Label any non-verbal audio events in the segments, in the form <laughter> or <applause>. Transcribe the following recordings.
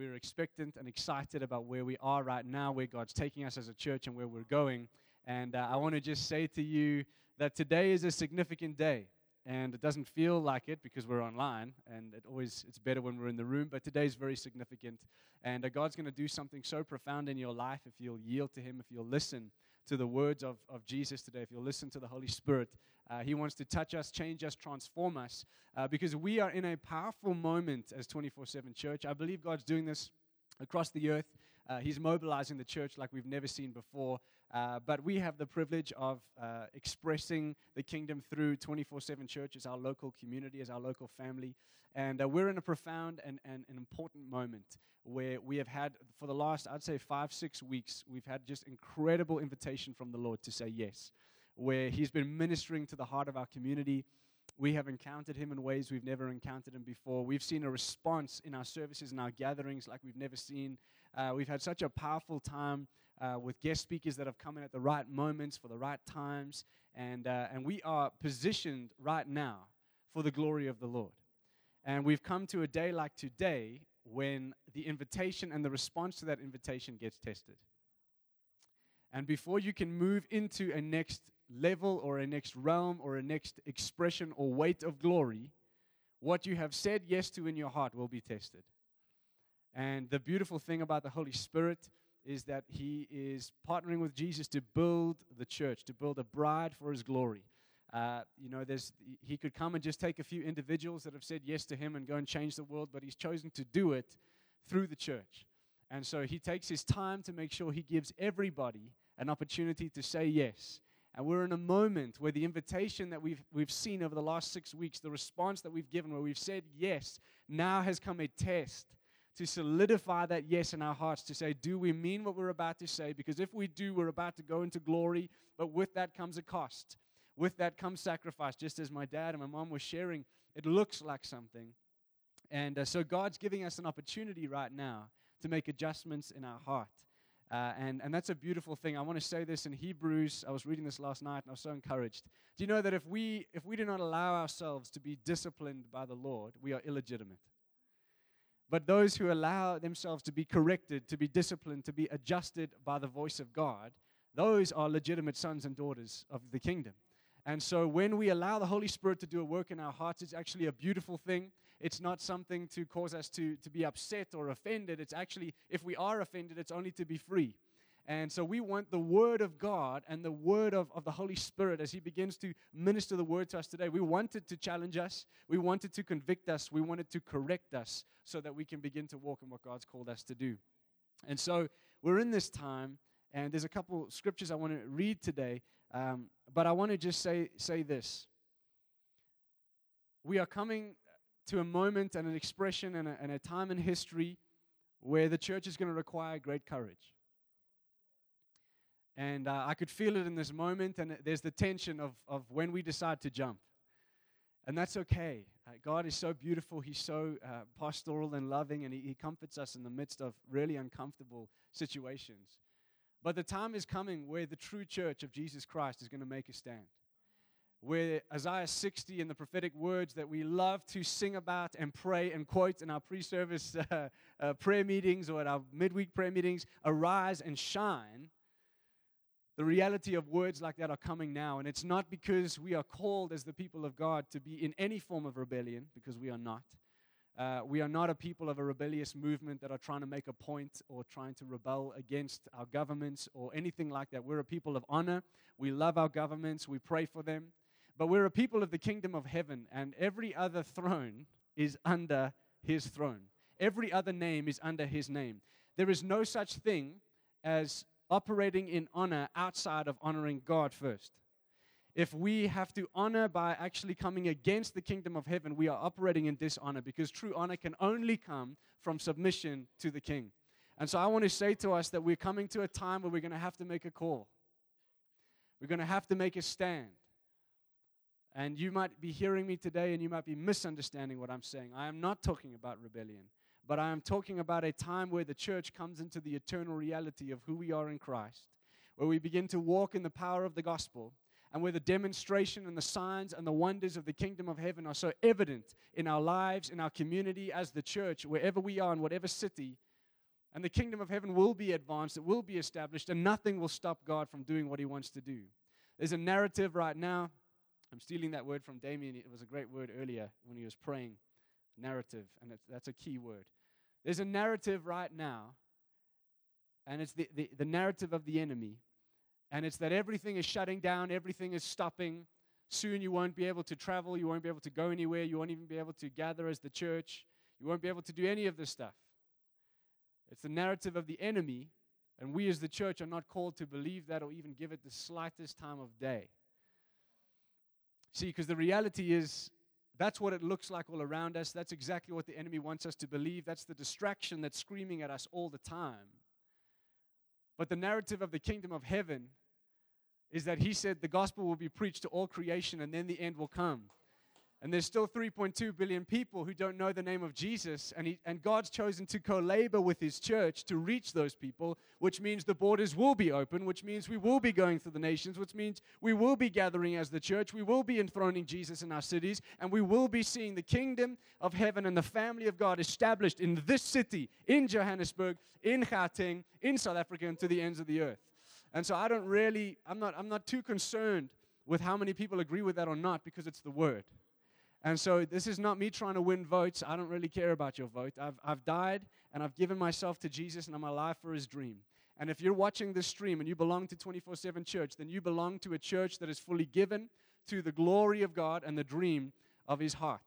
we're expectant and excited about where we are right now, where God's taking us as a church, and where we're going. And uh, I want to just say to you that today is a significant day. And it doesn't feel like it because we're online, and it always it's better when we're in the room. But today is very significant, and uh, God's going to do something so profound in your life if you'll yield to Him, if you'll listen to the words of, of Jesus today, if you'll listen to the Holy Spirit. Uh, he wants to touch us, change us, transform us, uh, because we are in a powerful moment as 24 7 church. I believe God's doing this across the earth. Uh, he's mobilizing the church like we've never seen before. Uh, but we have the privilege of uh, expressing the kingdom through 24 7 church as our local community, as our local family. And uh, we're in a profound and, and an important moment where we have had, for the last, I'd say, five, six weeks, we've had just incredible invitation from the Lord to say yes, where He's been ministering to the heart of our community. We have encountered him in ways we've never encountered him before. We've seen a response in our services and our gatherings like we've never seen. Uh, we've had such a powerful time uh, with guest speakers that have come in at the right moments for the right times. And, uh, and we are positioned right now for the glory of the Lord. And we've come to a day like today when the invitation and the response to that invitation gets tested. And before you can move into a next level or a next realm or a next expression or weight of glory, what you have said yes to in your heart will be tested. And the beautiful thing about the Holy Spirit is that He is partnering with Jesus to build the church, to build a bride for His glory. Uh, you know, there's, he could come and just take a few individuals that have said yes to him and go and change the world, but he's chosen to do it through the church. And so he takes his time to make sure he gives everybody an opportunity to say yes. And we're in a moment where the invitation that we've, we've seen over the last six weeks, the response that we've given, where we've said yes, now has come a test to solidify that yes in our hearts to say, do we mean what we're about to say? Because if we do, we're about to go into glory, but with that comes a cost. With that comes sacrifice, just as my dad and my mom were sharing. It looks like something. And uh, so God's giving us an opportunity right now to make adjustments in our heart. Uh, and, and that's a beautiful thing. I want to say this in Hebrews. I was reading this last night and I was so encouraged. Do you know that if we, if we do not allow ourselves to be disciplined by the Lord, we are illegitimate? But those who allow themselves to be corrected, to be disciplined, to be adjusted by the voice of God, those are legitimate sons and daughters of the kingdom. And so when we allow the Holy Spirit to do a work in our hearts, it's actually a beautiful thing. It's not something to cause us to, to be upset or offended. It's actually, if we are offended, it's only to be free. And so we want the Word of God and the Word of, of the Holy Spirit as He begins to minister the Word to us today. We want it to challenge us. We want it to convict us. We want it to correct us so that we can begin to walk in what God's called us to do. And so we're in this time and there's a couple scriptures I want to read today, um, but I want to just say, say this. We are coming to a moment and an expression and a, and a time in history where the church is going to require great courage. And uh, I could feel it in this moment, and there's the tension of, of when we decide to jump. And that's okay. Uh, God is so beautiful. He's so uh, pastoral and loving, and he, he comforts us in the midst of really uncomfortable situations. But the time is coming where the true church of Jesus Christ is going to make a stand. Where Isaiah 60 and the prophetic words that we love to sing about and pray and quote in our pre service uh, uh, prayer meetings or at our midweek prayer meetings arise and shine. The reality of words like that are coming now. And it's not because we are called as the people of God to be in any form of rebellion, because we are not. Uh, we are not a people of a rebellious movement that are trying to make a point or trying to rebel against our governments or anything like that. We're a people of honor. We love our governments. We pray for them. But we're a people of the kingdom of heaven, and every other throne is under his throne. Every other name is under his name. There is no such thing as operating in honor outside of honoring God first if we have to honor by actually coming against the kingdom of heaven, we are operating in dishonor because true honor can only come from submission to the king. And so I want to say to us that we're coming to a time where we're going to have to make a call. We're going to have to make a stand. And you might be hearing me today and you might be misunderstanding what I'm saying. I am not talking about rebellion, but I am talking about a time where the church comes into the eternal reality of who we are in Christ, where we begin to walk in the power of the gospel and where the demonstration and the signs and the wonders of the kingdom of heaven are so evident in our lives, in our community, as the church, wherever we are, in whatever city, And the kingdom of heaven will be advanced, it will be established, and nothing will stop God from doing what he wants to do. There's a narrative right now. I'm stealing that word from Damien. It was a great word earlier when he was praying. Narrative, and that's a key word. There's a narrative right now, and it's the, the, the narrative of the enemy. And it's that everything is shutting down, everything is stopping. Soon you won't be able to travel, you won't be able to go anywhere, you won't even be able to gather as the church, you won't be able to do any of this stuff. It's the narrative of the enemy, and we as the church are not called to believe that or even give it the slightest time of day. See, because the reality is that's what it looks like all around us. That's exactly what the enemy wants us to believe. That's the distraction that's screaming at us all the time. But the narrative of the kingdom of heaven is that he said the gospel will be preached to all creation and then the end will come. And there's still 3.2 billion people who don't know the name of Jesus. And, he, and God's chosen to co labor with His church to reach those people, which means the borders will be open, which means we will be going through the nations, which means we will be gathering as the church. We will be enthroning Jesus in our cities. And we will be seeing the kingdom of heaven and the family of God established in this city, in Johannesburg, in Gauteng, in South Africa, and to the ends of the earth. And so I don't really, I'm not, I'm not too concerned with how many people agree with that or not because it's the word. And so this is not me trying to win votes. I don't really care about your vote. I've, I've died and I've given myself to Jesus and I'm alive for his dream. And if you're watching this stream and you belong to 24 7 church, then you belong to a church that is fully given to the glory of God and the dream of his heart.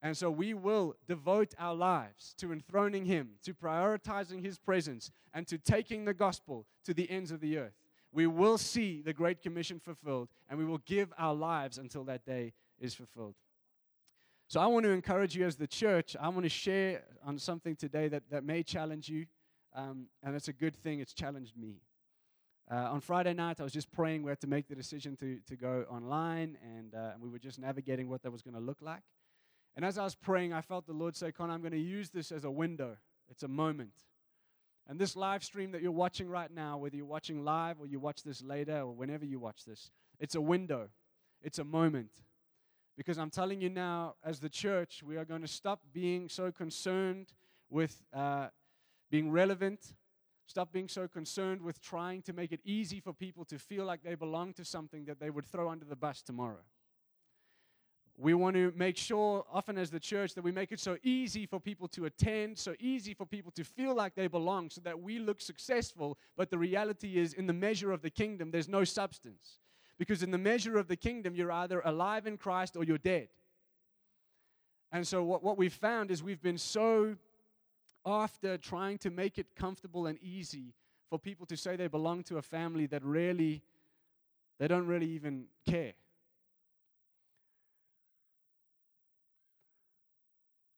And so we will devote our lives to enthroning him, to prioritizing his presence, and to taking the gospel to the ends of the earth. We will see the Great Commission fulfilled, and we will give our lives until that day is fulfilled. So I want to encourage you as the church. I want to share on something today that, that may challenge you, um, and it's a good thing. It's challenged me. Uh, on Friday night, I was just praying. We had to make the decision to, to go online, and, uh, and we were just navigating what that was going to look like. And as I was praying, I felt the Lord say, Con, I'm going to use this as a window. It's a moment. And this live stream that you're watching right now, whether you're watching live or you watch this later or whenever you watch this, it's a window. It's a moment. Because I'm telling you now, as the church, we are going to stop being so concerned with uh, being relevant, stop being so concerned with trying to make it easy for people to feel like they belong to something that they would throw under the bus tomorrow. We want to make sure, often as the church, that we make it so easy for people to attend, so easy for people to feel like they belong, so that we look successful. But the reality is, in the measure of the kingdom, there's no substance. Because in the measure of the kingdom, you're either alive in Christ or you're dead. And so, what, what we've found is we've been so after trying to make it comfortable and easy for people to say they belong to a family that really, they don't really even care.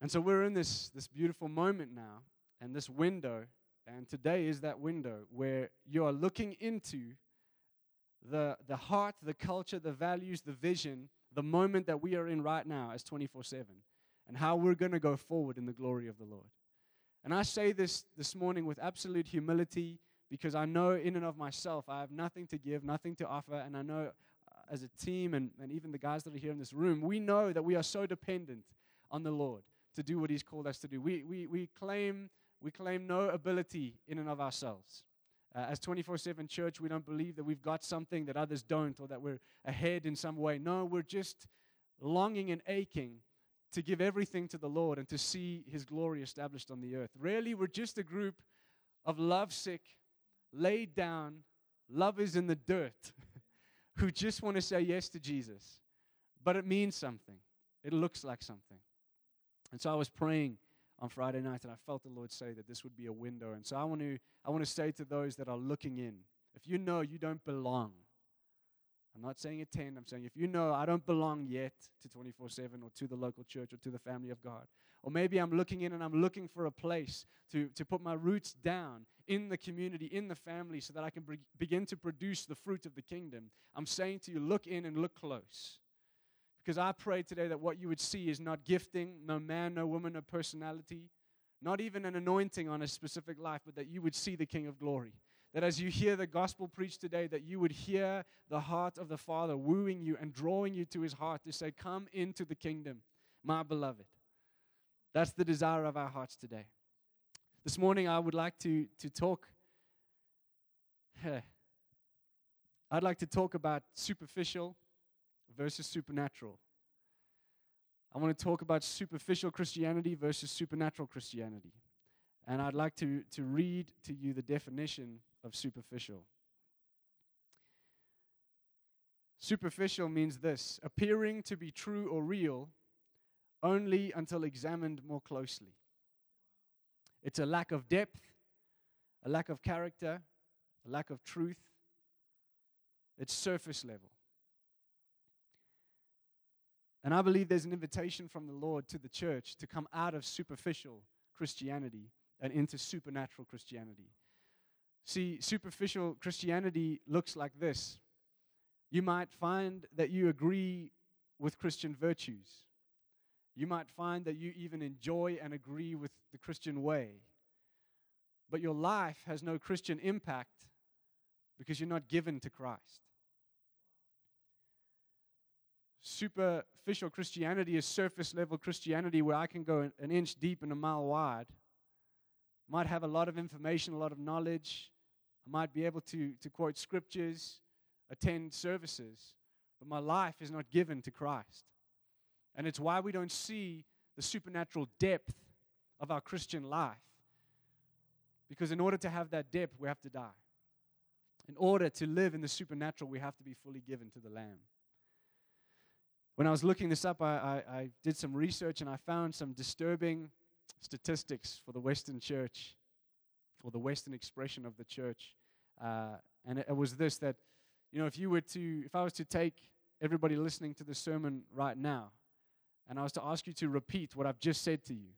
And so we're in this, this beautiful moment now, and this window, and today is that window where you are looking into the, the heart, the culture, the values, the vision, the moment that we are in right now as 24 7, and how we're going to go forward in the glory of the Lord. And I say this this morning with absolute humility because I know in and of myself I have nothing to give, nothing to offer, and I know uh, as a team and, and even the guys that are here in this room, we know that we are so dependent on the Lord to do what He's called us to do. We, we, we, claim, we claim no ability in and of ourselves. Uh, as 24 7 church, we don't believe that we've got something that others don't or that we're ahead in some way. No, we're just longing and aching to give everything to the Lord and to see His glory established on the earth. Really, we're just a group of lovesick, laid down, lovers in the dirt <laughs> who just want to say yes to Jesus. But it means something, it looks like something. And so I was praying on Friday night, and I felt the Lord say that this would be a window. And so I want to, I want to say to those that are looking in, if you know you don't belong, I'm not saying attend, I'm saying if you know I don't belong yet to 24 7 or to the local church or to the family of God, or maybe I'm looking in and I'm looking for a place to, to put my roots down in the community, in the family, so that I can be- begin to produce the fruit of the kingdom, I'm saying to you, look in and look close. Because I pray today that what you would see is not gifting, no man, no woman, no personality, not even an anointing on a specific life, but that you would see the King of glory. That as you hear the gospel preached today, that you would hear the heart of the Father wooing you and drawing you to his heart to say, Come into the kingdom, my beloved. That's the desire of our hearts today. This morning, I would like to, to talk. <laughs> I'd like to talk about superficial versus supernatural. I want to talk about superficial Christianity versus supernatural Christianity. And I'd like to, to read to you the definition of superficial. Superficial means this appearing to be true or real only until examined more closely. It's a lack of depth, a lack of character, a lack of truth. It's surface level. And I believe there's an invitation from the Lord to the church to come out of superficial Christianity and into supernatural Christianity. See, superficial Christianity looks like this. You might find that you agree with Christian virtues. You might find that you even enjoy and agree with the Christian way. But your life has no Christian impact because you're not given to Christ. Superficial Christianity is surface level Christianity where I can go an inch deep and a mile wide. Might have a lot of information, a lot of knowledge. I might be able to, to quote scriptures, attend services, but my life is not given to Christ. And it's why we don't see the supernatural depth of our Christian life. Because in order to have that depth, we have to die. In order to live in the supernatural, we have to be fully given to the Lamb. When I was looking this up, I, I, I did some research and I found some disturbing statistics for the Western church, for the Western expression of the church. Uh, and it, it was this that, you know, if you were to, if I was to take everybody listening to the sermon right now, and I was to ask you to repeat what I've just said to you,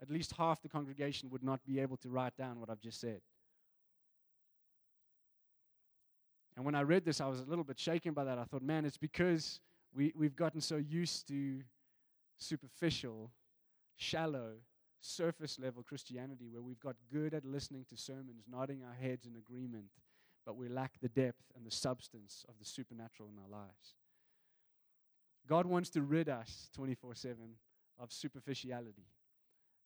at least half the congregation would not be able to write down what I've just said. And when I read this, I was a little bit shaken by that. I thought, man, it's because we, we've gotten so used to superficial, shallow, surface level Christianity where we've got good at listening to sermons, nodding our heads in agreement, but we lack the depth and the substance of the supernatural in our lives. God wants to rid us 24 7 of superficiality.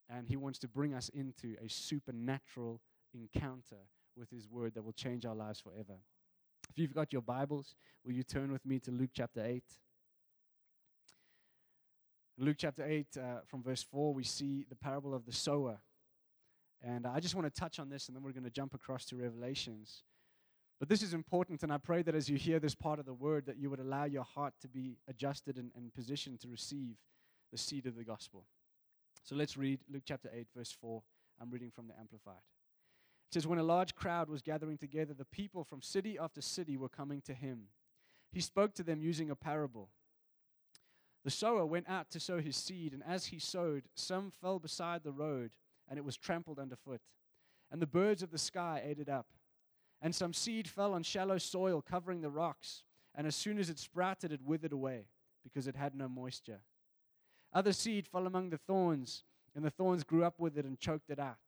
And He wants to bring us into a supernatural encounter with His Word that will change our lives forever. If you've got your Bibles, will you turn with me to Luke chapter 8? In Luke chapter 8, uh, from verse 4, we see the parable of the sower. And I just want to touch on this, and then we're going to jump across to Revelations. But this is important, and I pray that as you hear this part of the word, that you would allow your heart to be adjusted and, and positioned to receive the seed of the gospel. So let's read Luke chapter 8, verse 4. I'm reading from the Amplified. It says, When a large crowd was gathering together, the people from city after city were coming to him. He spoke to them using a parable. The sower went out to sow his seed, and as he sowed, some fell beside the road, and it was trampled underfoot. And the birds of the sky ate it up. And some seed fell on shallow soil, covering the rocks, and as soon as it sprouted, it withered away, because it had no moisture. Other seed fell among the thorns, and the thorns grew up with it and choked it out.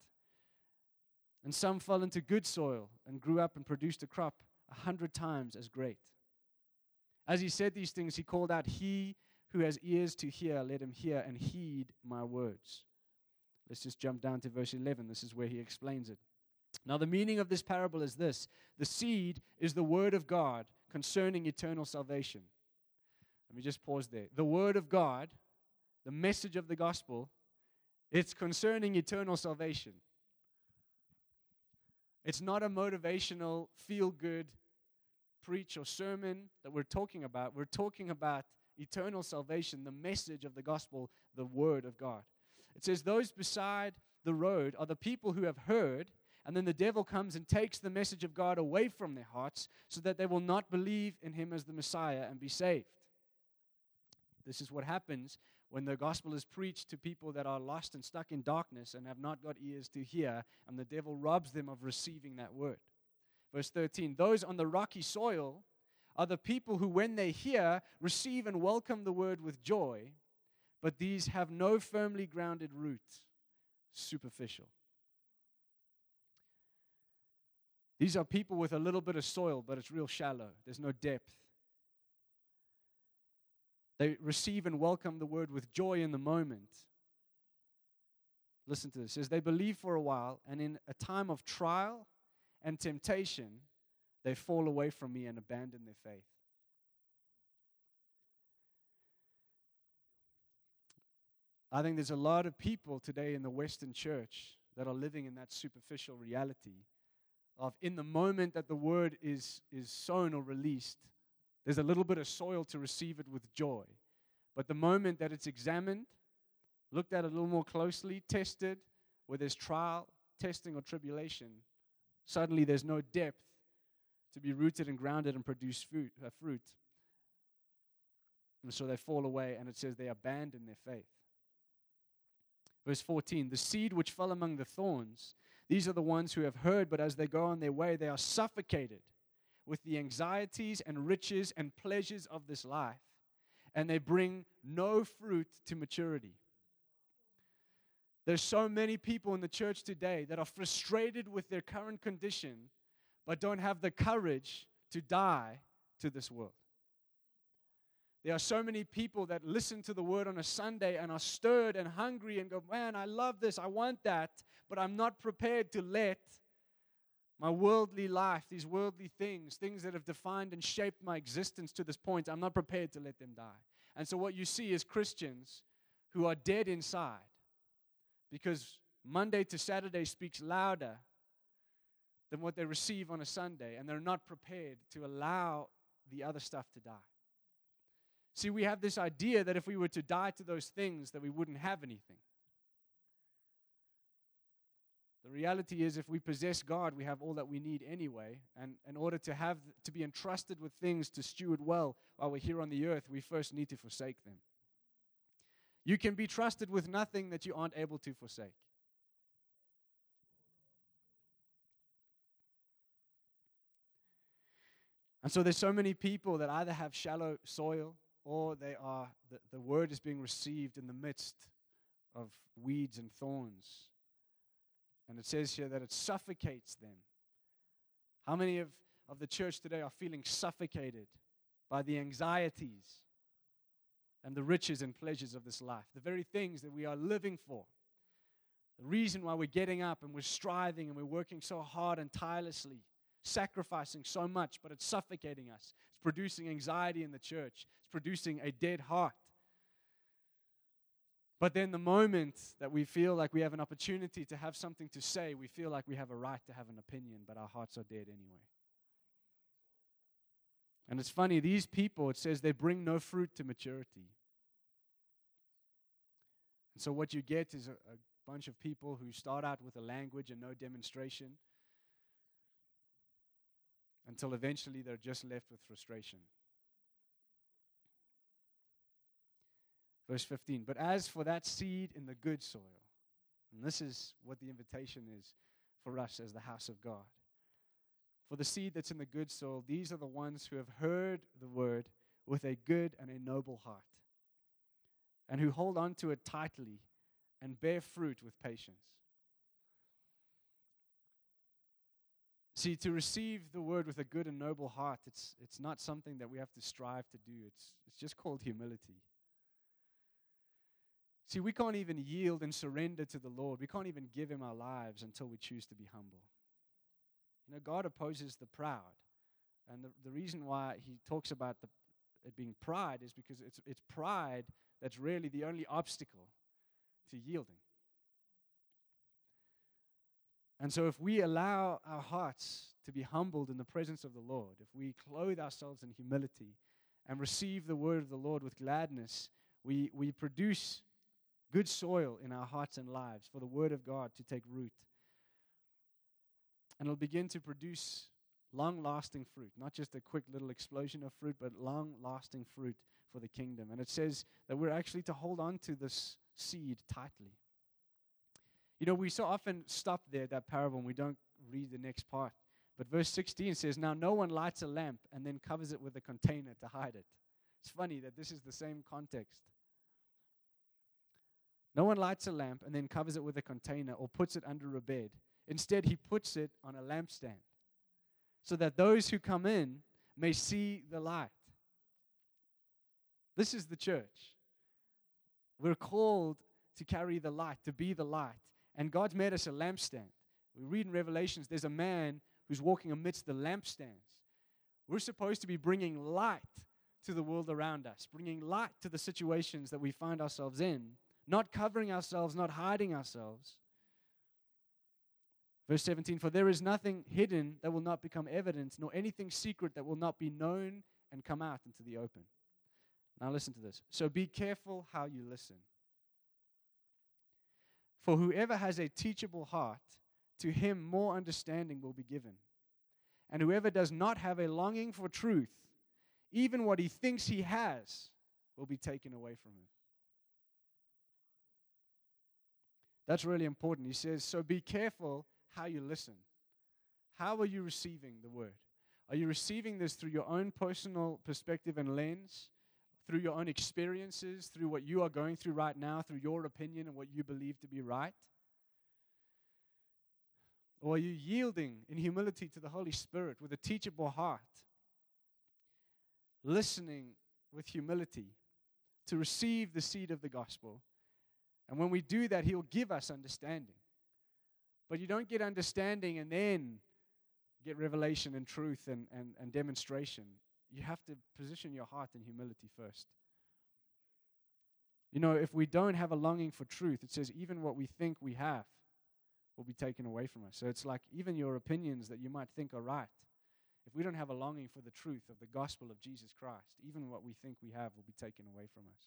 And some fell into good soil and grew up and produced a crop a hundred times as great. As he said these things, he called out, He who has ears to hear, let him hear and heed my words. Let's just jump down to verse 11. This is where he explains it. Now, the meaning of this parable is this the seed is the word of God concerning eternal salvation. Let me just pause there. The word of God, the message of the gospel, it's concerning eternal salvation. It's not a motivational, feel good preach or sermon that we're talking about. We're talking about eternal salvation, the message of the gospel, the word of God. It says, Those beside the road are the people who have heard and then the devil comes and takes the message of God away from their hearts so that they will not believe in him as the Messiah and be saved. This is what happens when the gospel is preached to people that are lost and stuck in darkness and have not got ears to hear, and the devil robs them of receiving that word. Verse 13 Those on the rocky soil are the people who, when they hear, receive and welcome the word with joy, but these have no firmly grounded root, superficial. These are people with a little bit of soil, but it's real shallow. There's no depth. They receive and welcome the word with joy in the moment. Listen to this. It says they believe for a while, and in a time of trial and temptation, they fall away from me and abandon their faith. I think there's a lot of people today in the Western church that are living in that superficial reality of in the moment that the word is, is sown or released, there's a little bit of soil to receive it with joy. But the moment that it's examined, looked at a little more closely, tested, where there's trial, testing, or tribulation, suddenly there's no depth to be rooted and grounded and produce fruit. Uh, fruit. And so they fall away, and it says they abandon their faith. Verse 14 The seed which fell among the thorns, these are the ones who have heard, but as they go on their way, they are suffocated with the anxieties and riches and pleasures of this life, and they bring no fruit to maturity. There's so many people in the church today that are frustrated with their current condition, but don't have the courage to die to this world. There are so many people that listen to the word on a Sunday and are stirred and hungry and go, Man, I love this, I want that, but I'm not prepared to let my worldly life, these worldly things, things that have defined and shaped my existence to this point, I'm not prepared to let them die. And so, what you see is Christians who are dead inside because Monday to Saturday speaks louder than what they receive on a Sunday, and they're not prepared to allow the other stuff to die. See, we have this idea that if we were to die to those things, that we wouldn't have anything. The reality is, if we possess God, we have all that we need anyway. And in order to have to be entrusted with things to steward well while we're here on the earth, we first need to forsake them. You can be trusted with nothing that you aren't able to forsake. And so there's so many people that either have shallow soil or they are, the, the word is being received in the midst of weeds and thorns. And it says here that it suffocates them. How many of, of the church today are feeling suffocated by the anxieties and the riches and pleasures of this life? The very things that we are living for. The reason why we're getting up and we're striving and we're working so hard and tirelessly sacrificing so much, but it's suffocating us. It's producing anxiety in the church, it's producing a dead heart. But then, the moment that we feel like we have an opportunity to have something to say, we feel like we have a right to have an opinion, but our hearts are dead anyway. And it's funny, these people, it says they bring no fruit to maturity. And so, what you get is a, a bunch of people who start out with a language and no demonstration until eventually they're just left with frustration. Verse 15, but as for that seed in the good soil, and this is what the invitation is for us as the house of God. For the seed that's in the good soil, these are the ones who have heard the word with a good and a noble heart, and who hold on to it tightly and bear fruit with patience. See, to receive the word with a good and noble heart, it's, it's not something that we have to strive to do. It's, it's just called humility. See, we can't even yield and surrender to the Lord. We can't even give Him our lives until we choose to be humble. You know, God opposes the proud. And the, the reason why He talks about the, it being pride is because it's, it's pride that's really the only obstacle to yielding. And so, if we allow our hearts to be humbled in the presence of the Lord, if we clothe ourselves in humility and receive the word of the Lord with gladness, we, we produce good soil in our hearts and lives for the word of God to take root. And it'll begin to produce long lasting fruit, not just a quick little explosion of fruit, but long lasting fruit for the kingdom. And it says that we're actually to hold on to this seed tightly. You know, we so often stop there, that parable, and we don't read the next part. But verse 16 says, Now no one lights a lamp and then covers it with a container to hide it. It's funny that this is the same context. No one lights a lamp and then covers it with a container or puts it under a bed. Instead, he puts it on a lampstand so that those who come in may see the light. This is the church. We're called to carry the light, to be the light. And God's made us a lampstand. We read in Revelations there's a man who's walking amidst the lampstands. We're supposed to be bringing light to the world around us, bringing light to the situations that we find ourselves in, not covering ourselves, not hiding ourselves. Verse 17 For there is nothing hidden that will not become evident, nor anything secret that will not be known and come out into the open. Now, listen to this. So be careful how you listen. For whoever has a teachable heart, to him more understanding will be given. And whoever does not have a longing for truth, even what he thinks he has, will be taken away from him. That's really important. He says, So be careful how you listen. How are you receiving the word? Are you receiving this through your own personal perspective and lens, through your own experiences, through what you are going through right now, through your opinion and what you believe to be right? Or are you yielding in humility to the Holy Spirit with a teachable heart, listening with humility to receive the seed of the gospel? And when we do that, He'll give us understanding. But you don't get understanding and then get revelation and truth and, and, and demonstration. You have to position your heart in humility first. You know, if we don't have a longing for truth, it says even what we think we have will be taken away from us. So it's like even your opinions that you might think are right. If we don't have a longing for the truth of the gospel of Jesus Christ, even what we think we have will be taken away from us.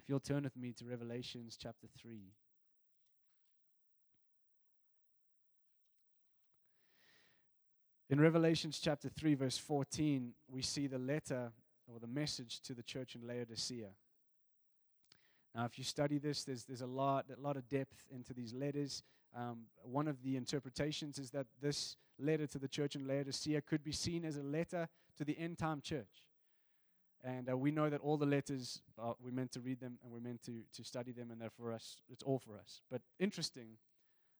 If you'll turn with me to Revelations chapter 3. In Revelations chapter 3, verse 14, we see the letter or the message to the church in Laodicea. Now, if you study this, there's, there's a, lot, a lot of depth into these letters. Um, one of the interpretations is that this letter to the church in Laodicea could be seen as a letter to the end time church. And uh, we know that all the letters, uh, we're meant to read them and we're meant to, to study them, and they're for us, it's all for us. But interesting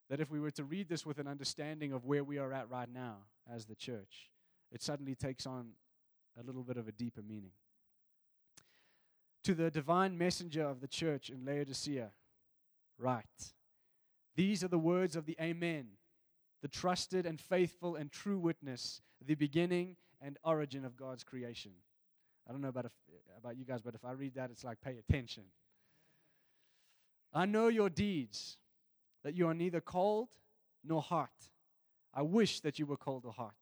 that if we were to read this with an understanding of where we are at right now as the church, it suddenly takes on a little bit of a deeper meaning. To the divine messenger of the church in Laodicea, write These are the words of the Amen, the trusted and faithful and true witness, the beginning and origin of God's creation. I don't know about, if, about you guys, but if I read that, it's like pay attention. I know your deeds that you are neither cold nor hot. I wish that you were cold or hot.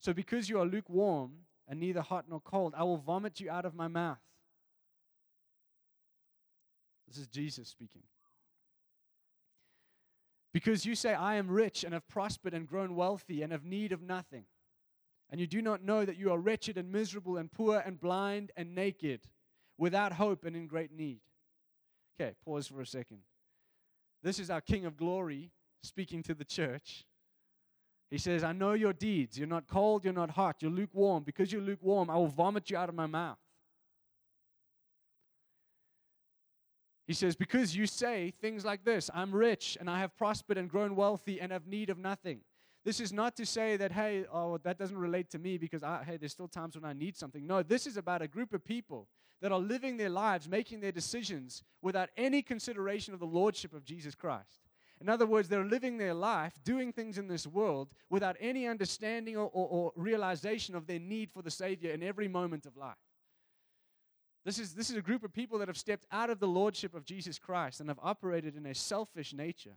So, because you are lukewarm and neither hot nor cold, I will vomit you out of my mouth. This is Jesus speaking. Because you say, I am rich and have prospered and grown wealthy and have need of nothing, and you do not know that you are wretched and miserable and poor and blind and naked, without hope and in great need. Okay, pause for a second. This is our King of glory speaking to the church. He says, I know your deeds. You're not cold, you're not hot, you're lukewarm. Because you're lukewarm, I will vomit you out of my mouth. He says, Because you say things like this I'm rich and I have prospered and grown wealthy and have need of nothing. This is not to say that, hey, oh, that doesn't relate to me because, I, hey, there's still times when I need something. No, this is about a group of people that are living their lives, making their decisions without any consideration of the lordship of Jesus Christ. In other words, they're living their life, doing things in this world without any understanding or, or, or, realization of their need for the Savior in every moment of life. This is, this is a group of people that have stepped out of the lordship of Jesus Christ and have operated in a selfish nature.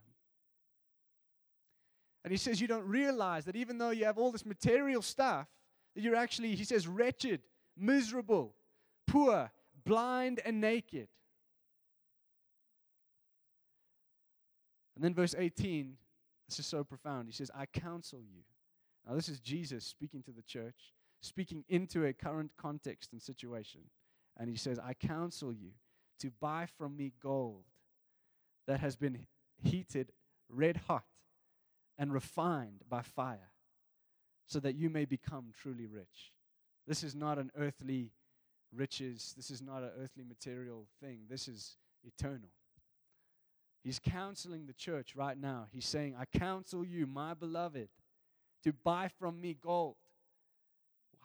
And he says, You don't realize that even though you have all this material stuff, that you're actually, he says, wretched, miserable, poor, blind, and naked. And then verse 18, this is so profound. He says, I counsel you. Now, this is Jesus speaking to the church, speaking into a current context and situation. And he says, I counsel you to buy from me gold that has been heated red hot and refined by fire, so that you may become truly rich. This is not an earthly riches. This is not an earthly material thing. This is eternal. He's counseling the church right now. He's saying, I counsel you, my beloved, to buy from me gold.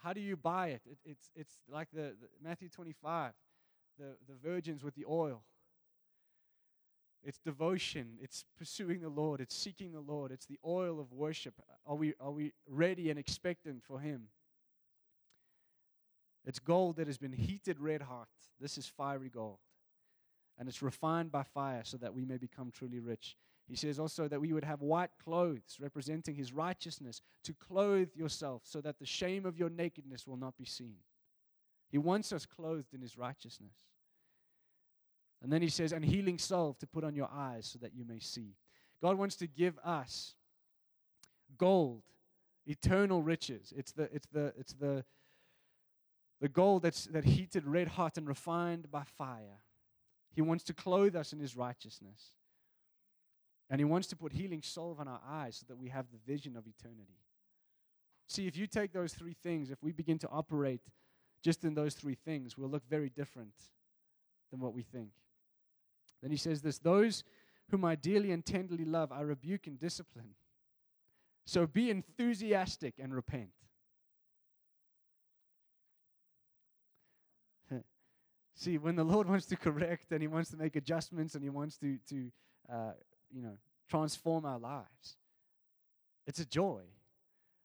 How do you buy it? it it's, it's like the, the Matthew 25, the, the virgins with the oil. It's devotion. It's pursuing the Lord. It's seeking the Lord. It's the oil of worship. Are we, are we ready and expectant for Him? It's gold that has been heated red hot. This is fiery gold. And it's refined by fire so that we may become truly rich. He says also that we would have white clothes representing his righteousness to clothe yourself so that the shame of your nakedness will not be seen. He wants us clothed in his righteousness. And then he says, and healing salve to put on your eyes so that you may see. God wants to give us gold, eternal riches. It's the, it's the, it's the, the gold that's that heated red hot and refined by fire. He wants to clothe us in his righteousness. And he wants to put healing salve on our eyes so that we have the vision of eternity. See, if you take those three things, if we begin to operate just in those three things, we'll look very different than what we think. Then he says this Those whom I dearly and tenderly love, I rebuke and discipline. So be enthusiastic and repent. <laughs> See, when the Lord wants to correct and He wants to make adjustments and He wants to, to uh, you know, transform our lives, it's a joy.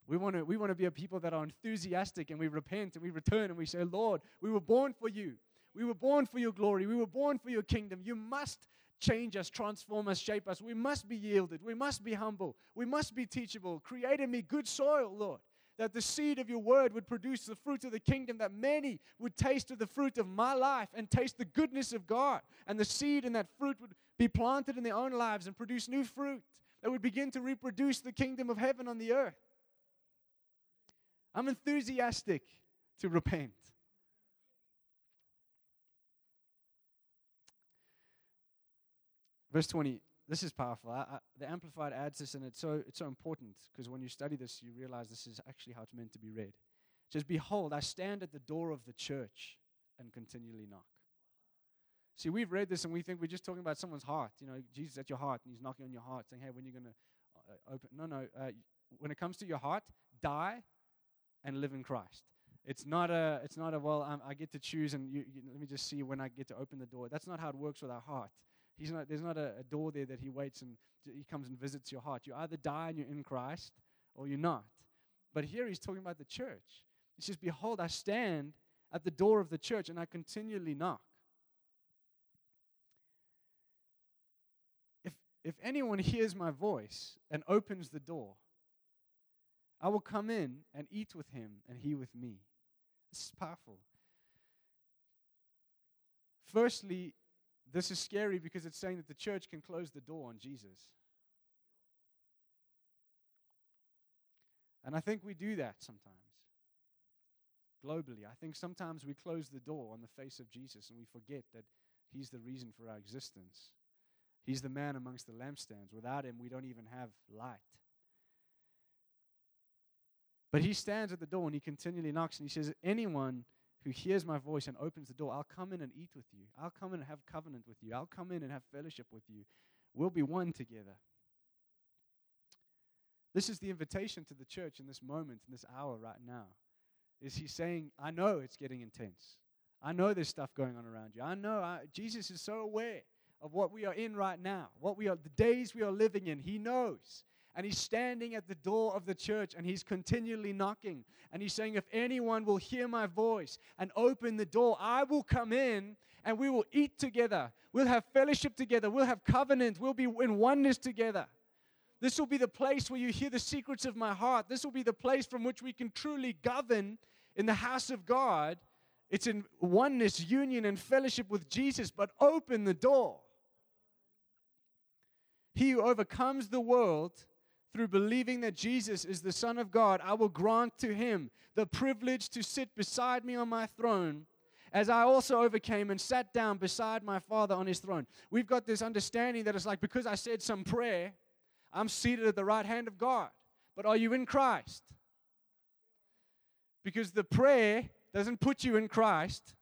We want to we want to be a people that are enthusiastic and we repent and we return and we say, Lord, we were born for you. We were born for your glory. We were born for your kingdom. You must change us, transform us, shape us. We must be yielded. We must be humble. We must be teachable. Create in me good soil, Lord, that the seed of your word would produce the fruit of the kingdom, that many would taste of the fruit of my life and taste the goodness of God. And the seed and that fruit would be planted in their own lives and produce new fruit that would begin to reproduce the kingdom of heaven on the earth. I'm enthusiastic to repent. Verse 20, this is powerful. I, I, the Amplified adds this, and it's so, it's so important because when you study this, you realize this is actually how it's meant to be read. It says, Behold, I stand at the door of the church and continually knock. See, we've read this and we think we're just talking about someone's heart. You know, Jesus at your heart, and he's knocking on your heart, saying, Hey, when are you going to uh, open? No, no. Uh, when it comes to your heart, die and live in Christ. It's not a, it's not a well, um, I get to choose and you, you, let me just see when I get to open the door. That's not how it works with our heart. He's not, there's not a, a door there that he waits and he comes and visits your heart. You either die and you're in Christ or you're not. But here he's talking about the church. He says, Behold, I stand at the door of the church and I continually knock. If, if anyone hears my voice and opens the door, I will come in and eat with him and he with me. This is powerful. Firstly, this is scary because it's saying that the church can close the door on Jesus. And I think we do that sometimes. Globally, I think sometimes we close the door on the face of Jesus and we forget that He's the reason for our existence. He's the man amongst the lampstands. Without Him, we don't even have light. But He stands at the door and He continually knocks and He says, Anyone who hears my voice and opens the door, I'll come in and eat with you. I'll come in and have covenant with you. I'll come in and have fellowship with you. We'll be one together. This is the invitation to the church in this moment, in this hour right now. Is he saying, I know it's getting intense. I know there's stuff going on around you. I know I, Jesus is so aware of what we are in right now, what we are, the days we are living in. He knows and he's standing at the door of the church and he's continually knocking. And he's saying, If anyone will hear my voice and open the door, I will come in and we will eat together. We'll have fellowship together. We'll have covenant. We'll be in oneness together. This will be the place where you hear the secrets of my heart. This will be the place from which we can truly govern in the house of God. It's in oneness, union, and fellowship with Jesus, but open the door. He who overcomes the world through believing that Jesus is the Son of God, I will grant to him the privilege to sit beside me on my throne, as I also overcame and sat down beside my Father on his throne. We've got this understanding that it's like because I said some prayer, I'm seated at the right hand of God. But are you in Christ? Because the prayer doesn't put you in Christ.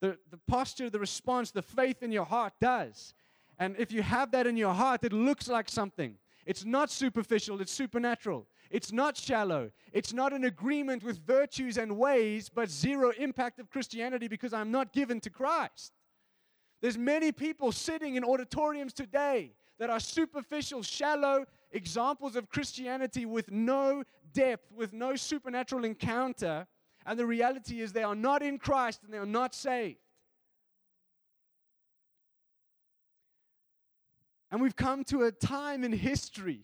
The, the posture, the response, the faith in your heart does. And if you have that in your heart, it looks like something. It's not superficial, it's supernatural. It's not shallow. It's not an agreement with virtues and ways, but zero impact of Christianity because I'm not given to Christ. There's many people sitting in auditoriums today that are superficial, shallow examples of Christianity with no depth, with no supernatural encounter. And the reality is they are not in Christ and they are not saved. And we've come to a time in history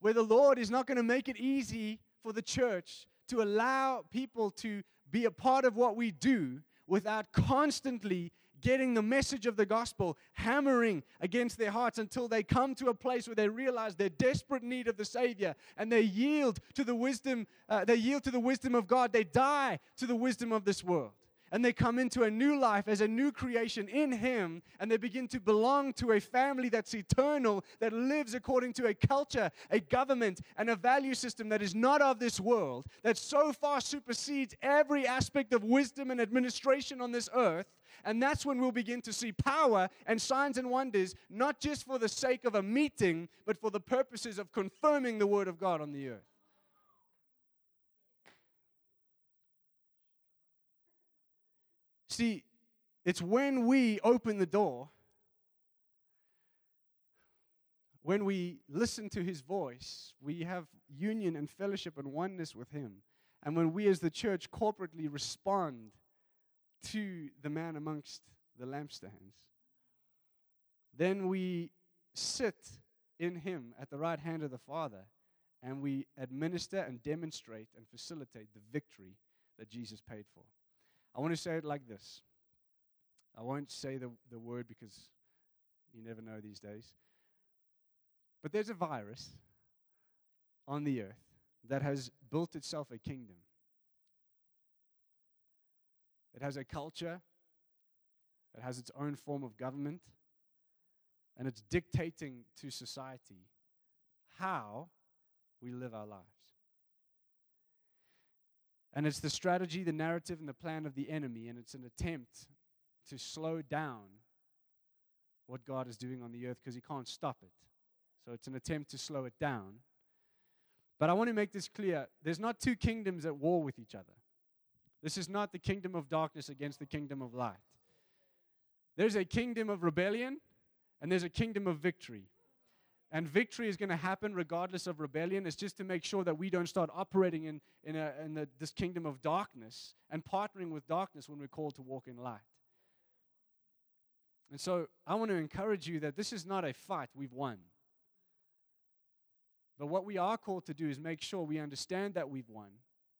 where the Lord is not going to make it easy for the church to allow people to be a part of what we do without constantly getting the message of the gospel hammering against their hearts until they come to a place where they realize their desperate need of the savior and they yield to the wisdom uh, they yield to the wisdom of god. They die to the wisdom of this world and they come into a new life as a new creation in Him, and they begin to belong to a family that's eternal, that lives according to a culture, a government, and a value system that is not of this world, that so far supersedes every aspect of wisdom and administration on this earth. And that's when we'll begin to see power and signs and wonders, not just for the sake of a meeting, but for the purposes of confirming the Word of God on the earth. See, it's when we open the door, when we listen to his voice, we have union and fellowship and oneness with him. And when we as the church corporately respond to the man amongst the lampstands, then we sit in him at the right hand of the Father and we administer and demonstrate and facilitate the victory that Jesus paid for. I want to say it like this. I won't say the, the word because you never know these days. But there's a virus on the earth that has built itself a kingdom. It has a culture, it has its own form of government, and it's dictating to society how we live our lives. And it's the strategy, the narrative, and the plan of the enemy, and it's an attempt to slow down what God is doing on the earth because he can't stop it. So it's an attempt to slow it down. But I want to make this clear there's not two kingdoms at war with each other. This is not the kingdom of darkness against the kingdom of light. There's a kingdom of rebellion and there's a kingdom of victory. And victory is going to happen regardless of rebellion. It's just to make sure that we don't start operating in, in, a, in the, this kingdom of darkness and partnering with darkness when we're called to walk in light. And so I want to encourage you that this is not a fight we've won. But what we are called to do is make sure we understand that we've won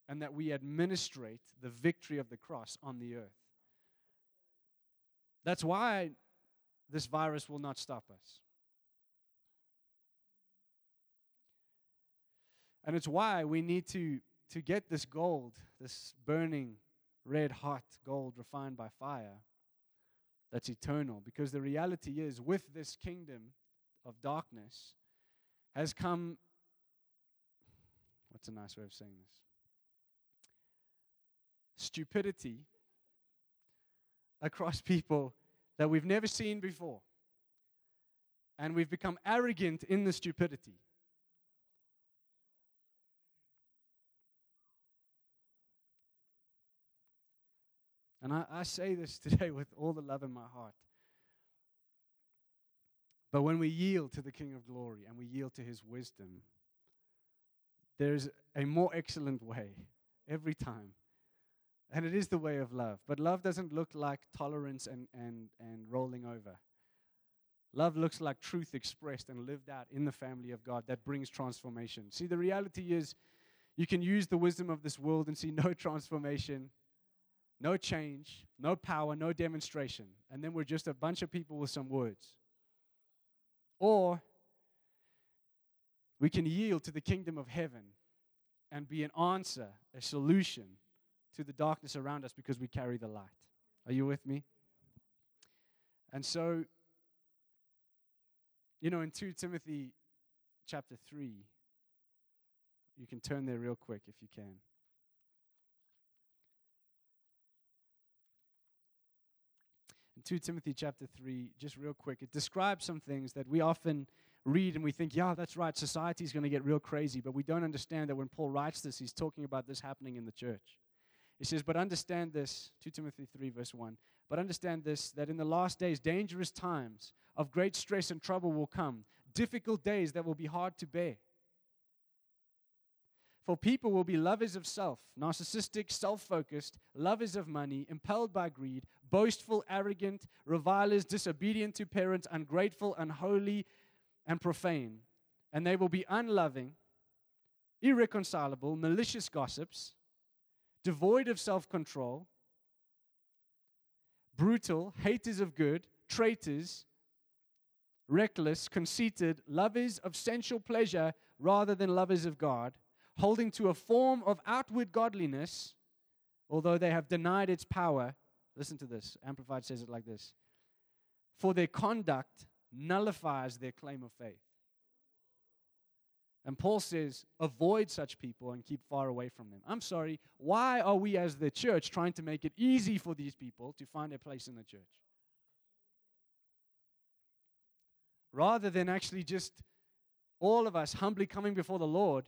and that we administrate the victory of the cross on the earth. That's why this virus will not stop us. And it's why we need to, to get this gold, this burning, red hot gold refined by fire that's eternal. Because the reality is, with this kingdom of darkness has come. What's a nice way of saying this? Stupidity across <laughs> people that we've never seen before. And we've become arrogant in the stupidity. And I, I say this <laughs> today with all the love in my heart. But when we yield to the King of glory and we yield to his wisdom, there's a more excellent way every time. And it is the way of love. But love doesn't look like tolerance and, and, and rolling over. Love looks like truth expressed and lived out in the family of God that brings transformation. See, the reality is you can use the wisdom of this world and see no <laughs> transformation no change, no power, no demonstration. And then we're just a bunch of people with some words. Or we can yield to the kingdom of heaven and be an answer, a solution to the darkness around us because we carry the light. Are you with me? And so, you know, in 2 Timothy chapter 3, you can turn there real quick if you can. 2 Timothy chapter 3, just real quick, it describes some things that we often read and we think, yeah, that's right, society is going to get real crazy. But we don't understand that when Paul writes this, he's talking about this happening in the church. He says, But understand this, 2 Timothy 3, verse 1. But understand this that in the last days, dangerous times of great stress and trouble will come, difficult days that will be hard to bear. For people will be lovers of self, narcissistic, self focused, lovers of money, impelled by greed, boastful, arrogant, revilers, disobedient to parents, ungrateful, unholy, and profane. And they will be unloving, irreconcilable, malicious gossips, devoid of self control, brutal, haters of good, traitors, reckless, conceited, lovers of sensual pleasure rather than lovers of God, holding to a form of outward godliness, although they have denied its power. Listen to this. Amplified says it like this For their conduct nullifies their claim of faith. And Paul says, avoid such people and keep far away from them. I'm sorry, why are we as the church trying to make it easy for these people to find a place in the church? Rather than actually just all of us humbly coming before the Lord,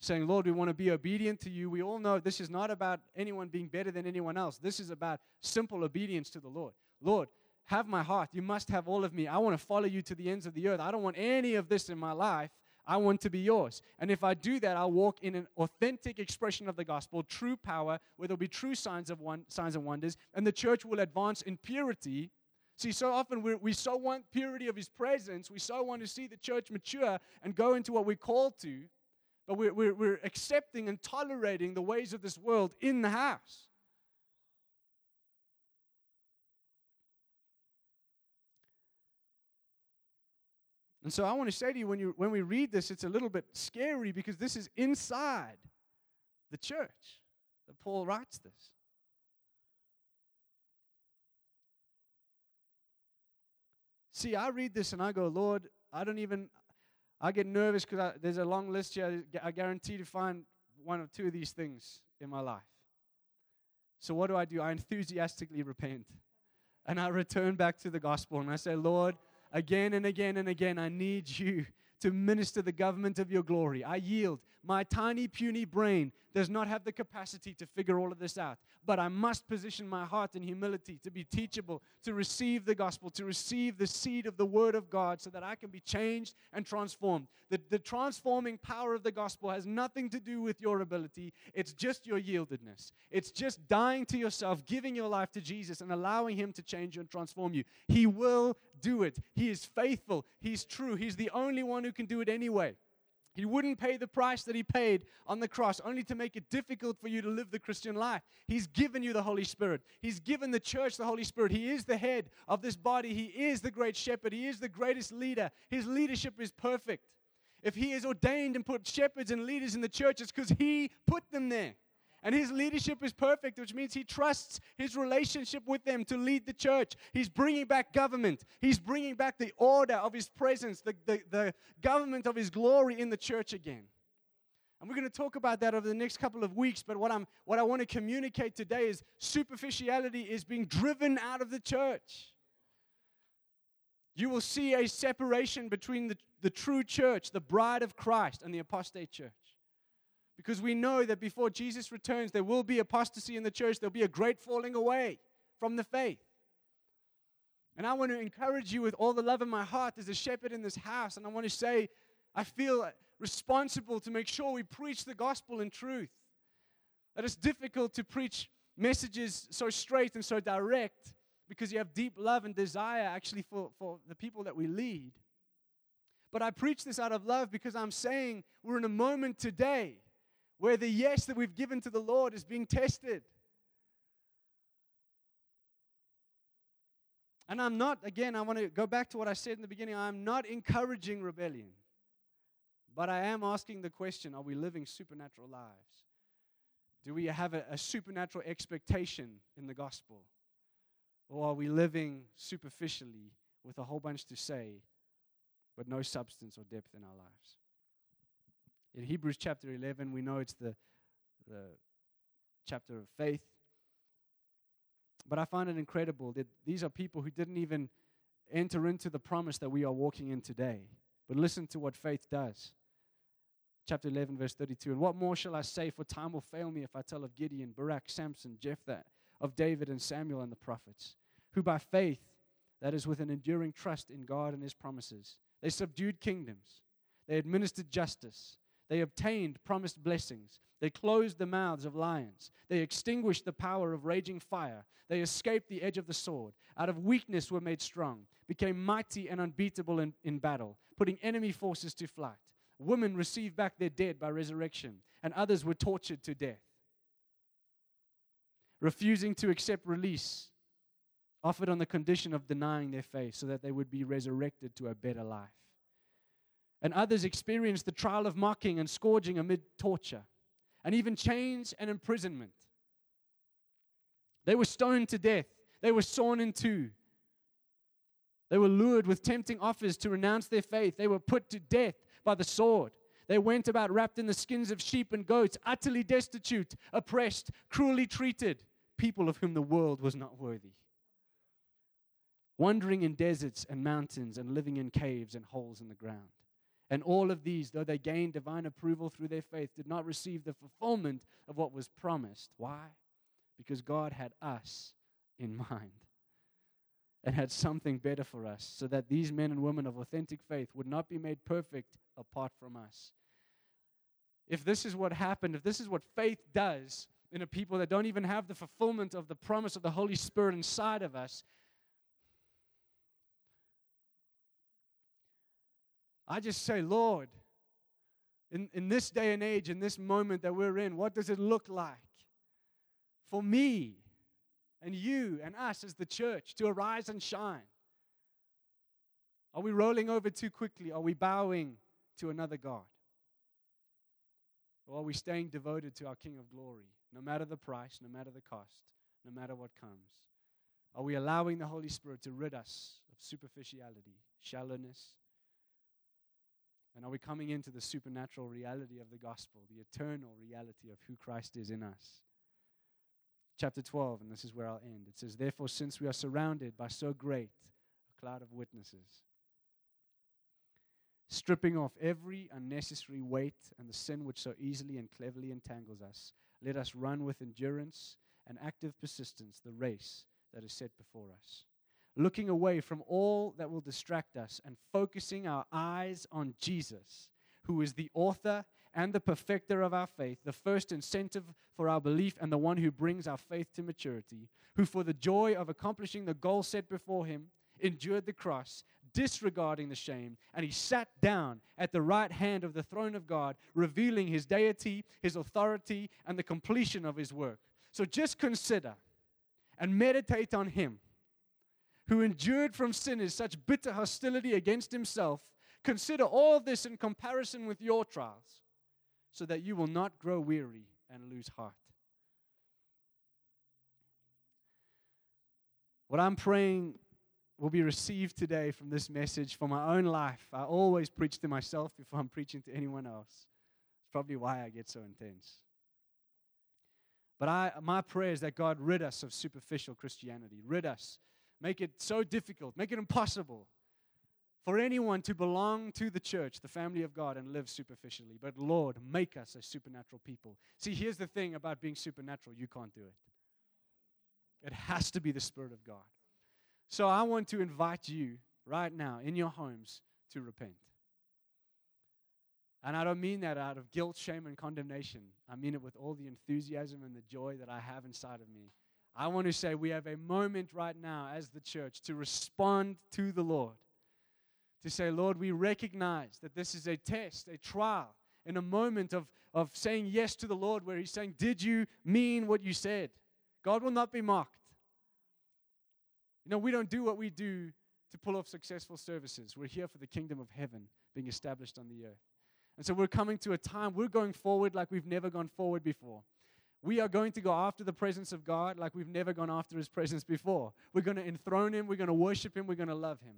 saying, Lord, we want to be obedient to you. We all know this is not about anyone being better than anyone else. This is about simple obedience to the Lord. Lord, have my heart. You must have all of me. I want to follow you to the ends of the earth. I don't want any of this in my life. I want to be yours. And if I do that, I'll walk in an authentic expression of the gospel, true power, where there'll be true signs of one, signs and wonders, and the church will advance in purity. See, so often we we so want purity of His presence, we so want to see the church mature and go into what we're called to, but we're, we're, we're accepting and tolerating the ways of this world in the house. And so I want to say to you when, you when we read this, it's a little bit scary because this is inside the church that Paul writes this. See, I read this and I go, Lord, I don't even, I get nervous because there's a long list here. I guarantee to find one or two of these things in my life. So what do I do? I enthusiastically repent. And I return back to the gospel and I say, Lord, again and again and again, I need you to minister the government of your glory. I yield. My tiny, puny brain does not have the capacity to figure all of this out. But I must position my heart in humility to be teachable, to receive the gospel, to receive the seed of the word of God so that I can be changed and transformed. The, the transforming power of the gospel has nothing to do with your ability, it's just your yieldedness. It's just dying to yourself, giving your life to Jesus, and allowing Him to change you and transform you. He will do it. He is faithful, He's true, He's the only one who can do it anyway. He wouldn't pay the price that he paid on the cross only to make it difficult for you to live the Christian life. He's given you the Holy Spirit. He's given the church the Holy Spirit. He is the head of this body. He is the great shepherd. He is the greatest leader. His leadership is perfect. If he has ordained and put shepherds and leaders in the church, it's because he put them there. And his leadership is perfect, which means he trusts his relationship with them to lead the church. He's bringing back government. He's bringing back the order of his presence, the, the, the government of his glory in the church again. And we're going to talk about that over the next couple of weeks. But what, I'm, what I want to communicate today is superficiality is being driven out of the church. You will see a separation between the, the true church, the bride of Christ, and the apostate church. Because we know that before Jesus returns, there will be apostasy in the church, there'll be a great falling away from the faith. And I want to encourage you with all the love in my heart as a shepherd in this house. And I want to say, I feel responsible to make sure we preach the gospel in truth. That it's difficult to preach messages so straight and so direct because you have deep love and desire actually for, for the people that we lead. But I preach this out of love because I'm saying we're in a moment today where the yes that we've given to the Lord is being tested. And I'm not, again, I want to go back to what I said in the beginning. I'm not encouraging rebellion. But I am asking the question are we living supernatural lives? Do we have a, a supernatural expectation in the gospel? Or are we living superficially with a whole bunch to say, but no substance or depth in our lives? In Hebrews chapter 11, we know it's the, the chapter of faith. But I find it incredible that these are people who didn't even enter into the promise that we are walking in today. But listen to what faith does. Chapter 11, verse 32. And what more shall I say? For time will fail me if I tell of Gideon, Barak, Samson, Jephthah, of David and Samuel and the prophets who by faith, that is, with an enduring trust in God and his promises, they subdued kingdoms, they administered justice, they obtained promised blessings, they closed the mouths of lions, they extinguished the power of raging fire, they escaped the edge of the sword, out of weakness were made strong, became mighty and unbeatable in, in battle, putting enemy forces to flight. Women received back their dead by resurrection, and others were tortured to death. Refusing to accept release, offered on the condition of denying their faith so that they would be resurrected to a better life. And others experienced the trial of mocking and scourging amid torture, and even chains and imprisonment. They were stoned to death, they were sawn in two. They were lured with tempting offers to renounce their faith. They were put to death by the sword. They went about wrapped in the skins of sheep and goats, utterly destitute, oppressed, cruelly treated, people of whom the world was not worthy. Wandering in deserts and mountains and living in caves and holes in the ground. And all of these, though they gained divine approval through their faith, did not receive the fulfillment of what was promised. Why? Because God had us in mind and had something better for us, so that these men and women of authentic faith would not be made perfect apart from us. If this is what happened, if this is what faith does in a people that don't even have the fulfillment of the promise of the Holy Spirit inside of us, I just say, Lord, in, in this day and age, in this moment that we're in, what does it look like for me and you and us as the church to arise and shine? Are we rolling over too quickly? Are we bowing to another God? Or are we staying devoted to our King of glory, no matter the price, no matter the cost, no matter what comes? Are we allowing the Holy Spirit to rid us of superficiality, shallowness? And are we coming into the supernatural reality of the gospel, the eternal reality of who Christ is in us? chapter 12, and this is where I'll end. It says, Therefore, since we are surrounded by so great a cloud of witnesses, stripping off every unnecessary weight and the sin which so easily and cleverly entangles us, let us run with endurance and active persistence the race that is set before us. Looking away from all that will distract us and focusing our eyes on Jesus, who is the author and the perfecter of our faith, the first incentive for our belief, and the one who brings our faith to maturity, who for the joy of accomplishing the goal set before him endured the cross, disregarding the shame, and he sat down at the right hand of the throne of God, revealing his deity, his authority, and the completion of his work. So just consider and meditate on him who endured from sinners such bitter hostility against himself. Consider all this in comparison with your trials so that you will not grow weary and lose heart. What I'm praying will be received today from this message for my own life. I always preach to myself before I'm preaching to anyone else. It's probably why I get so intense. But I, my prayer is that God rid us of superficial Christianity, rid us, make it so difficult, make it impossible for anyone to belong to the church, the family of God, and live superficially. But Lord, make us a supernatural people. See, here's the thing about being supernatural you can't do it, it has to be the Spirit of God. So I want to invite you right now in your homes to repent. And I don't mean that out of guilt, shame, and condemnation. I mean it with all the enthusiasm and the joy that I have inside of me. I want to say we have a moment right now as the church to respond to the Lord to say, Lord, we recognize that this is a test, a trial, in a moment of, of saying yes to the Lord, where He's saying, Did you mean what you said? God will not be mocked. You know, we don't do what we do to pull off successful services. We're here for the kingdom of heaven being established on the earth. And so we're coming to a time, we're going forward like we've never gone forward before. We are going to go after the presence of God like we've never gone after His presence before. We're going to enthrone Him, we're going to worship Him, we're going to love Him.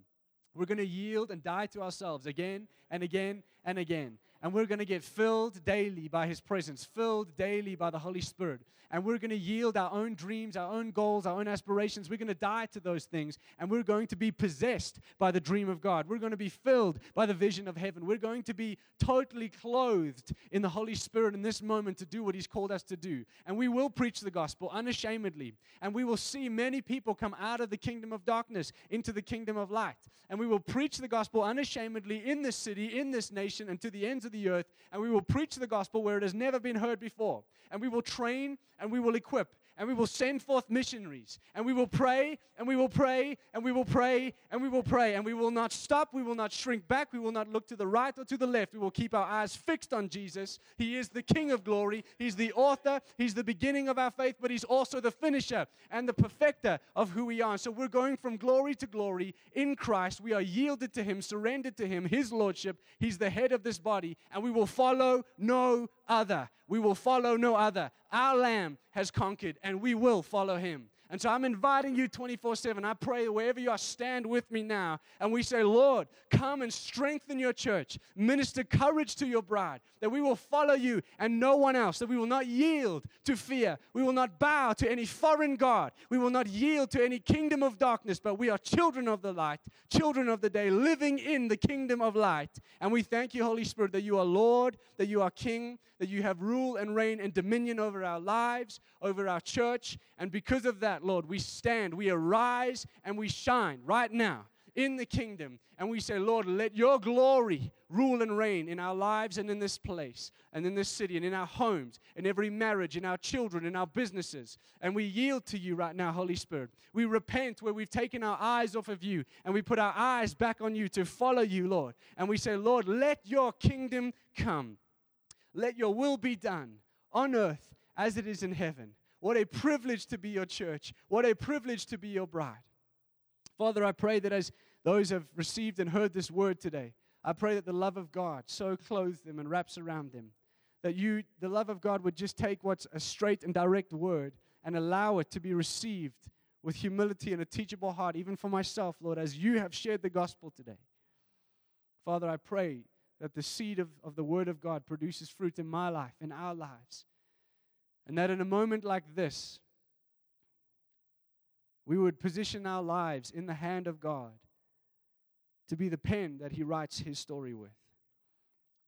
We're going to yield and die to ourselves again and again and again. And we're going to get filled daily by His presence, filled daily by the Holy Spirit. And we're going to yield our own dreams, our own goals, our own aspirations. We're going to die to those things, and we're going to be possessed by the dream of God. We're going to be filled by the vision of heaven. We're going to be totally clothed in the Holy Spirit in this moment to do what He's called us to do. And we will preach the gospel unashamedly, and we will see many people come out of the kingdom of darkness into the kingdom of light. And we will preach the gospel unashamedly in this city, in this nation, and to the ends of the earth. And we will preach the gospel where it has never been heard before. And we will train and we will equip and we will send forth missionaries and we will pray and we will pray and we will pray and we will pray and we will not stop we will not shrink back we will not look to the right or to the left we will keep our eyes fixed on jesus he is the king of glory he's the author he's the beginning of our faith but he's also the finisher and the perfecter of who we are so we're going from glory to glory in christ we are yielded to him surrendered to him his lordship he's the head of this body and we will follow no other. We will follow no other. Our Lamb has conquered, and we will follow him. And so I'm inviting you 24 7. I pray wherever you are, stand with me now. And we say, Lord, come and strengthen your church. Minister courage to your bride, that we will follow you and no one else, that we will not yield to fear. We will not bow to any foreign God. We will not yield to any kingdom of darkness, but we are children of the light, children of the day, living in the kingdom of light. And we thank you, Holy Spirit, that you are Lord, that you are King, that you have rule and reign and dominion over our lives, over our church. And because of that, Lord, we stand, we arise, and we shine right now in the kingdom. And we say, Lord, let your glory rule and reign in our lives and in this place and in this city and in our homes, in every marriage, in our children, in our businesses. And we yield to you right now, Holy Spirit. We repent where we've taken our eyes off of you and we put our eyes back on you to follow you, Lord. And we say, Lord, let your kingdom come. Let your will be done on earth as it is in heaven. What a privilege to be your church. What a privilege to be your bride. Father, I pray that as those have received and heard this word today, I pray that the love of God so clothes them and wraps around them that you, the love of God, would just take what's a straight and direct word and allow it to be received with humility and a teachable heart, even for myself, Lord, as you have shared the gospel today. Father, I pray that the seed of, of the Word of God produces fruit in my life, in our lives. And that in a moment like this, we would position our lives in the hand of God to be the pen that He writes His story with.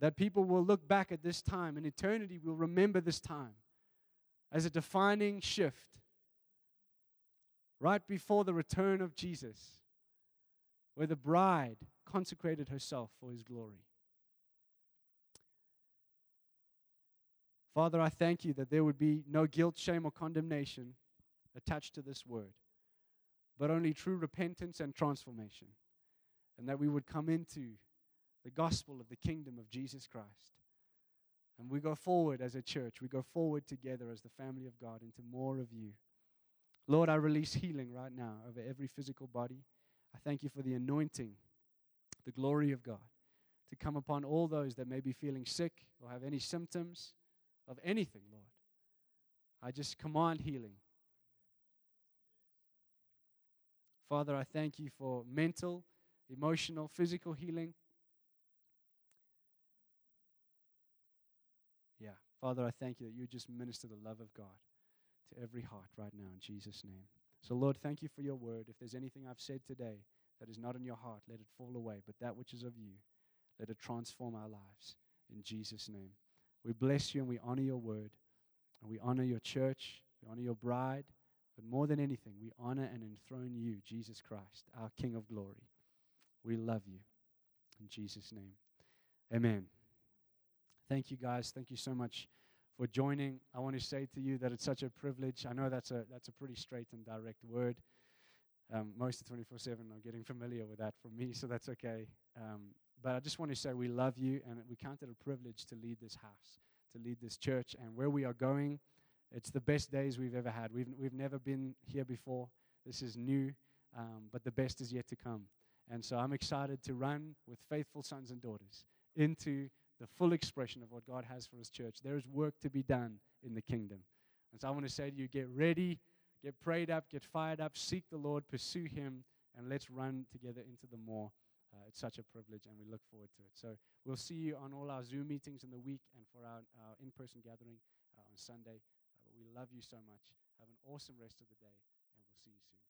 That people will look back at this time, and eternity will remember this time as a defining shift right before the return of Jesus, where the bride consecrated herself for His glory. Father, I thank you that there would be no guilt, shame, or condemnation attached to this word, but only true repentance and transformation. And that we would come into the gospel of the kingdom of Jesus Christ. And we go forward as a church, we go forward together as the family of God into more of you. Lord, I release healing right now over every physical body. I thank you for the anointing, the glory of God, to come upon all those that may be feeling sick or have any symptoms of anything, Lord. I just command healing. Father, I thank you for mental, emotional, physical healing. Yeah, Father, I thank you that you just minister the love of God to every heart right now in Jesus' name. So, Lord, thank you for your word. If there's anything I've said today that is not in your heart, let it fall away. But that which is of you, let it transform our lives in Jesus' name. We bless you and we honor your word. And we honor your church. We honor your bride. But more than anything, we honor and enthrone you, Jesus Christ, our King of glory. We love you. In Jesus' name. Amen. Thank you, guys. Thank you so much for joining. I want to say to you that it's such a privilege. I know that's a, that's a pretty straight and direct word. Um, most of 24 7 are getting familiar with that from me, so that's okay. Um, but I just want to say we love you and we count it a privilege to lead this house, to lead this church. And where we are going, it's the best days we've ever had. We've, we've never been here before. This is new, um, but the best is yet to come. And so I'm excited to run with faithful sons and daughters into the full expression of what God has for His church. There is work to be done in the kingdom. And so I want to say to you get ready, get prayed up, get fired up, seek the Lord, pursue Him, and let's run together into the more uh, it's such a privilege, and we look forward to it. So we'll see you on all our Zoom meetings in the week and for our, our in person gathering uh, on Sunday. Uh, but we love you so much. Have an awesome rest of the day, and we'll see you soon.